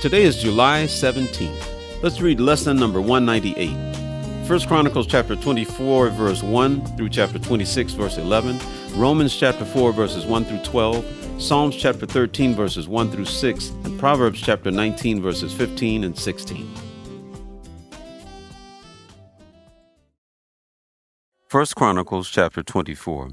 Today is July 17th. Let's read lesson number 198. 1 Chronicles chapter 24 verse 1 through chapter 26 verse 11, Romans chapter 4 verses 1 through 12, Psalms chapter 13 verses 1 through 6, and Proverbs chapter 19 verses 15 and 16. 1 Chronicles chapter 24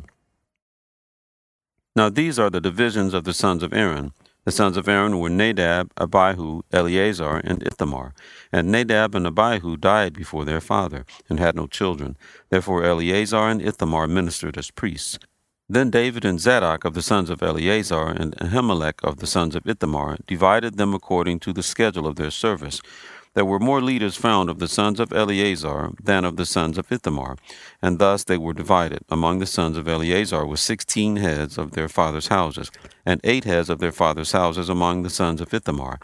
Now these are the divisions of the sons of Aaron the sons of Aaron were Nadab, Abihu, Eleazar, and Ithamar. And Nadab and Abihu died before their father, and had no children. Therefore Eleazar and Ithamar ministered as priests. Then David and Zadok of the sons of Eleazar and Ahimelech of the sons of Ithamar divided them according to the schedule of their service. There were more leaders found of the sons of Eleazar than of the sons of Ithamar, and thus they were divided. Among the sons of Eleazar were sixteen heads of their fathers' houses, and eight heads of their fathers' houses among the sons of Ithamar.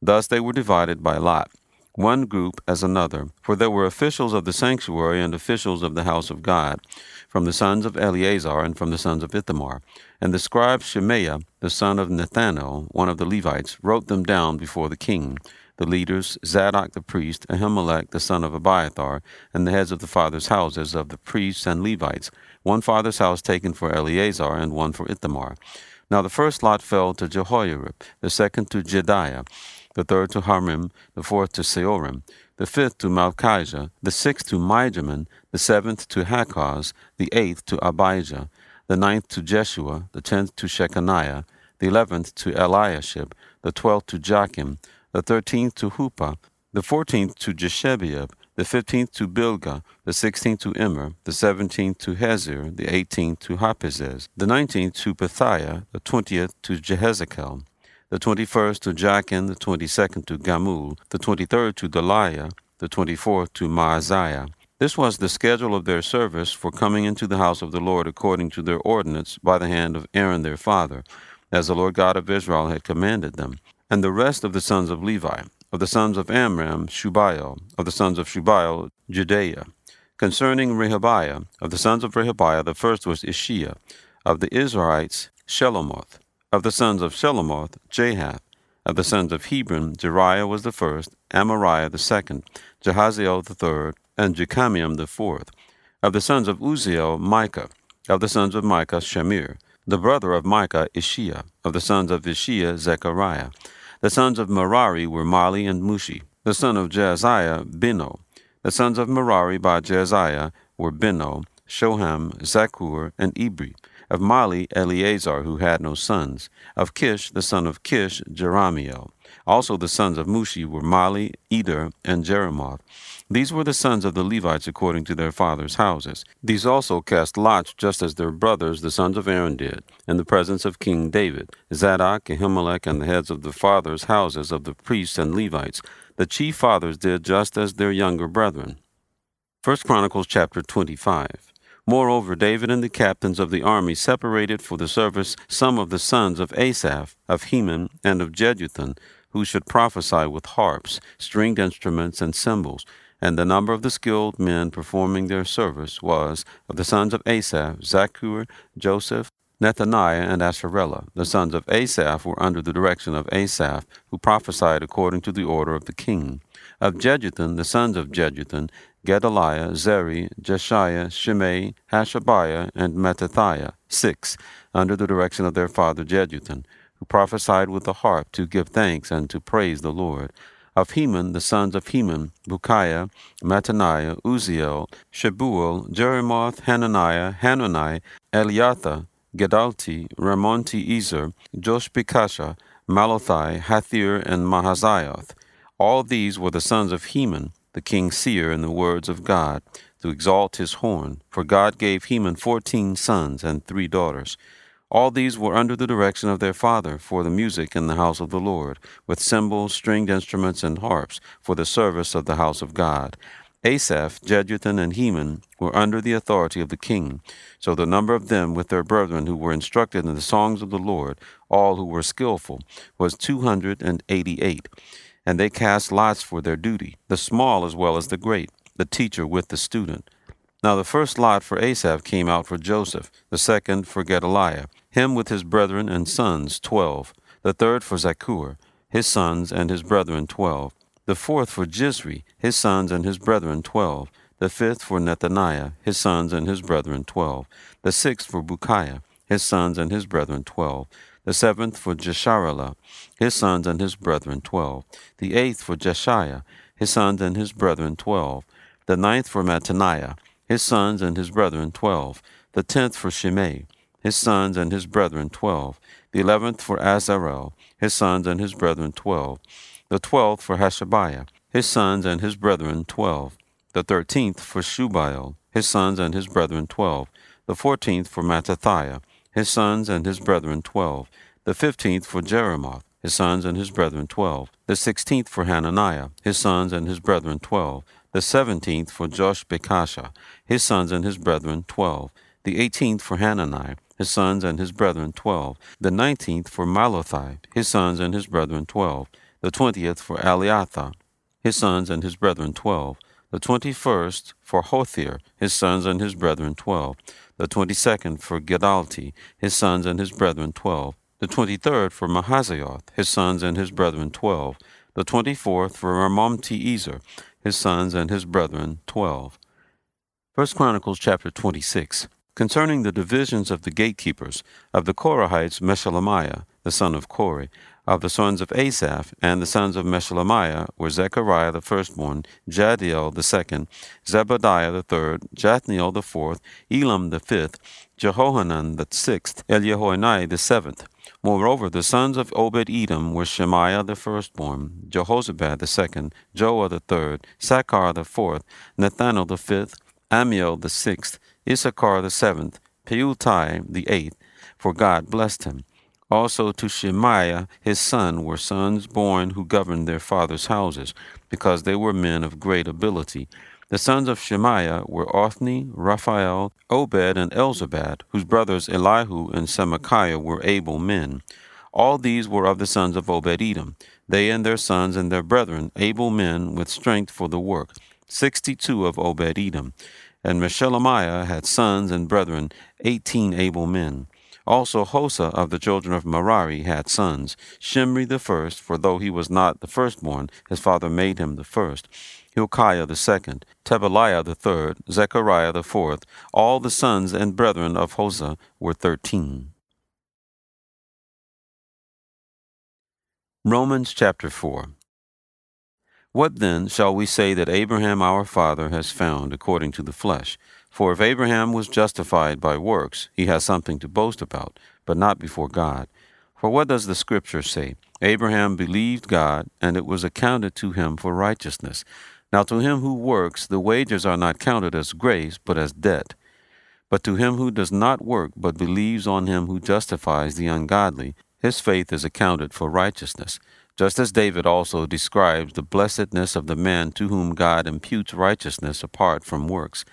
Thus they were divided by lot, one group as another, for there were officials of the sanctuary and officials of the house of God, from the sons of Eleazar and from the sons of Ithamar. And the scribe Shemaiah, the son of Nethanel, one of the Levites, wrote them down before the king the leaders, Zadok the priest, Ahimelech the son of Abiathar, and the heads of the fathers' houses of the priests and Levites, one father's house taken for Eleazar, and one for Ithamar. Now the first lot fell to Jehoiarib, the second to Jedaiah, the third to Harim, the fourth to Seorim, the fifth to Malchijah, the sixth to Mijamin, the seventh to Hakkoz, the eighth to Abijah, the ninth to Jeshua, the tenth to Shecaniah, the eleventh to Eliashib, the twelfth to Jakim, the thirteenth to Huppah, the fourteenth to Jeshebeab, the fifteenth to Bilgah, the sixteenth to Immer, the seventeenth to Hezir, the eighteenth to Happizzez, the nineteenth to Pethiah, the twentieth to Jehezekel, the twenty-first to Jachin, the twenty-second to Gamul, the twenty-third to Delaiah, the twenty-fourth to Maaziah. This was the schedule of their service for coming into the house of the Lord according to their ordinance by the hand of Aaron their father, as the Lord God of Israel had commanded them and the rest of the sons of Levi, of the sons of Amram, Shubael, of the sons of Shubael, Jehdeiah. Concerning Rehabiah, of the sons of Rehabiah, the first was Isshiah, of the Izharites, Shelomoth, of the sons of Shelomoth, Jahath, of the sons of Hebron, Jeriah was the first, Amariah the second, Jahaziel the third, and Jekameam the fourth. Of the sons of Uzziel, Michah, of the sons of Michah, Shamir, the brother of Michah, Isshiah, of the sons of Isshiah, Zechariah, the sons of Merari were Mahli and Mushi. The son of Jaaziah, Beno. The sons of Merari by Jaaziah were Beno, Shoham, Zaccur, and Ibri. Of Mahli, Eleazar, who had no sons. Of Kish, the son of Kish, Jerahmeel. Also the sons of Mushi were Mahli, Eder, and Jerimoth. These were the sons of the Levites according to their fathers' houses. These also cast lots just as their brothers, the sons of Aaron, did, in the presence of King David, Zadok, Ahimelech, and the heads of the fathers' houses of the priests and Levites. The chief fathers did just as their younger brethren. 1 Chronicles chapter 25. Moreover, David and the captains of the army separated for the service some of the sons of Asaph, of Heman, and of Jeduthun, who should prophesy with harps, stringed instruments, and cymbals and the number of the skilled men performing their service was of the sons of Asaph, Zaccur, Joseph, Nethaniah, and Asharelah. The sons of Asaph were under the direction of Asaph, who prophesied according to the order of the king. Of Jeduthun, the sons of Jeduthun, Gedaliah, Zeri, Jeshaiah, Shimei, Hashabiah, and Mattithiah, six, under the direction of their father Jeduthun, who prophesied with the harp to give thanks and to praise the Lord of Heman, the sons of Heman, Bukkiah, Mattaniah, Uzziel, Shebuel, Jerimoth, Hananiah, Hanani, Eliathah, Giddalti, Romamti Ezer, Joshbekashah, Mallothi, Hothir, and Mahazioth. All these were the sons of Heman, the king's seer in the words of God, to exalt his horn. For God gave Heman fourteen sons and three daughters. All these were under the direction of their father for the music in the house of the Lord, with cymbals, stringed instruments, and harps for the service of the house of God. Asaph, Jeduthun, and Heman were under the authority of the king. So the number of them with their brethren who were instructed in the songs of the Lord, all who were skillful, was two hundred and eighty eight. And they cast lots for their duty, the small as well as the great, the teacher with the student. Now the first lot for Asaph came out for Joseph, the second for Gedaliah, him with his brethren and sons, twelve, the third for Zaccur, his sons and his brethren, twelve, the fourth for Jizri, his sons and his brethren, twelve, the fifth for Nethaniah, his sons and his brethren, twelve, the sixth for Bukkiah, his sons and his brethren, twelve, the seventh for Jesharelah, his sons and his brethren, twelve, the eighth for Jeshaiah, his sons and his brethren, twelve, the ninth for Mattaniah, his sons and his brethren twelve, the tenth for Shimei, his sons and his brethren twelve, the eleventh for Azarel, his sons and his brethren twelve, the twelfth for Hashabiah, his sons and his brethren twelve, the thirteenth for Shubael, his sons and his brethren twelve, the fourteenth for Mattithiah, his sons and his brethren twelve, the fifteenth for Jerimoth, his sons and his brethren twelve, the sixteenth for Hananiah, his sons and his brethren twelve, the seventeenth for Joshbekashah, his sons and his brethren, twelve. The eighteenth for Hanani, his sons and his brethren, twelve. The nineteenth for Mallothi, his sons and his brethren, twelve. The twentieth for Eliathah, his sons and his brethren, twelve. The twenty-first for Hothir, his sons and his brethren, twelve. The twenty-second for Giddalti, his sons and his brethren, twelve. The twenty-third for Mahazioth, his sons and his brethren, twelve. The twenty-fourth for Romamti-Ezer, his sons and his brethren, twelve. First Chronicles chapter 26. Concerning the divisions of the gatekeepers, of the Korahites, Meshelemiah, the son of Kore, of the sons of Asaph, and the sons of Meshelemiah were Zechariah the firstborn, Jediael the second, Zebadiah the third, Jathniel the fourth, Elam the fifth, Jehohanan the sixth, Eliehoenai the seventh. Moreover, the sons of Obed Edom were Shemaiah the firstborn, Jehozabad the second, Joah the third, Sacar the fourth, Nethanel the fifth, Ammiel the sixth, Issachar the seventh, Peulthai the eighth, for God blessed him. Also to Shemaiah his son were sons born who governed their fathers' houses, because they were men of great ability. The sons of Shemaiah were Othni, Rephael, Obed, and Elzabad, whose brothers Elihu and Semachiah were able men. All these were of the sons of Obed Edom, they and their sons and their brethren, able men with strength for the work, sixty two of Obed Edom. And Meshelemiah had sons and brethren, eighteen able men. Also Hosah of the children of Merari had sons, Shimri the first, for though he was not the firstborn, his father made him the first. Hilkiah the second, Tebaliah the third, Zechariah the fourth. All the sons and brethren of Hosah were thirteen. Romans chapter 4 What then shall we say that Abraham our father has found according to the flesh? For if Abraham was justified by works, he has something to boast about, but not before God. For what does the Scripture say? Abraham believed God, and it was accounted to him for righteousness. Now to him who works, the wages are not counted as grace, but as debt. But to him who does not work, but believes on him who justifies the ungodly, his faith is accounted for righteousness. Just as David also describes the blessedness of the man to whom God imputes righteousness apart from works.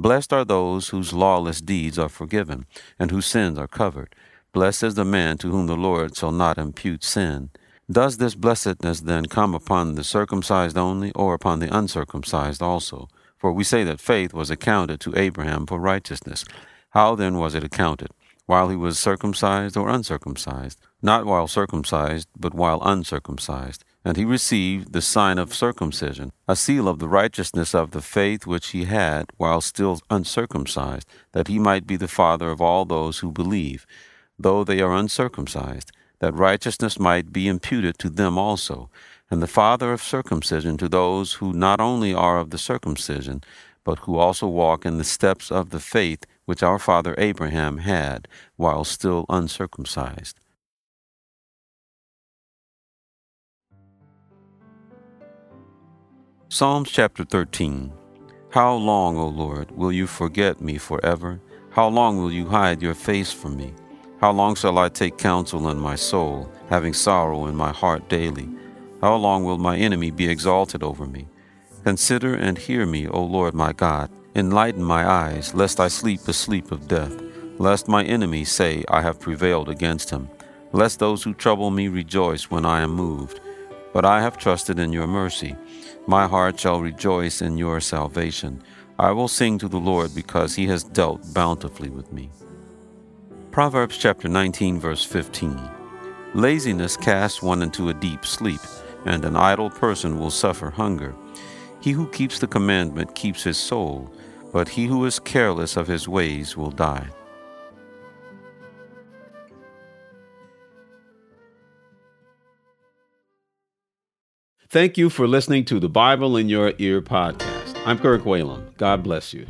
Blessed are those whose lawless deeds are forgiven, and whose sins are covered. Blessed is the man to whom the Lord shall not impute sin. Does this blessedness then come upon the circumcised only, or upon the uncircumcised also? For we say that faith was accounted to Abraham for righteousness. How then was it accounted? While he was circumcised or uncircumcised? Not while circumcised, but while uncircumcised. And he received the sign of circumcision, a seal of the righteousness of the faith which he had while still uncircumcised, that he might be the father of all those who believe, though they are uncircumcised that righteousness might be imputed to them also, and the father of circumcision to those who not only are of the circumcision, but who also walk in the steps of the faith which our father Abraham had while still uncircumcised. Psalms chapter 13 How long, O Lord, will you forget me forever? How long will you hide your face from me? How long shall I take counsel in my soul, having sorrow in my heart daily? How long will my enemy be exalted over me? Consider and hear me, O Lord my God. Enlighten my eyes, lest I sleep the sleep of death, lest my enemies say, I have prevailed against him, lest those who trouble me rejoice when I am moved. But I have trusted in your mercy. My heart shall rejoice in your salvation. I will sing to the Lord because he has dealt bountifully with me. Proverbs chapter 19, verse 15. Laziness casts one into a deep sleep, and an idle person will suffer hunger. He who keeps the commandment keeps his soul, but he who is careless of his ways will die. Thank you for listening to the Bible in Your Ear podcast. I'm Kirk Whalum. God bless you.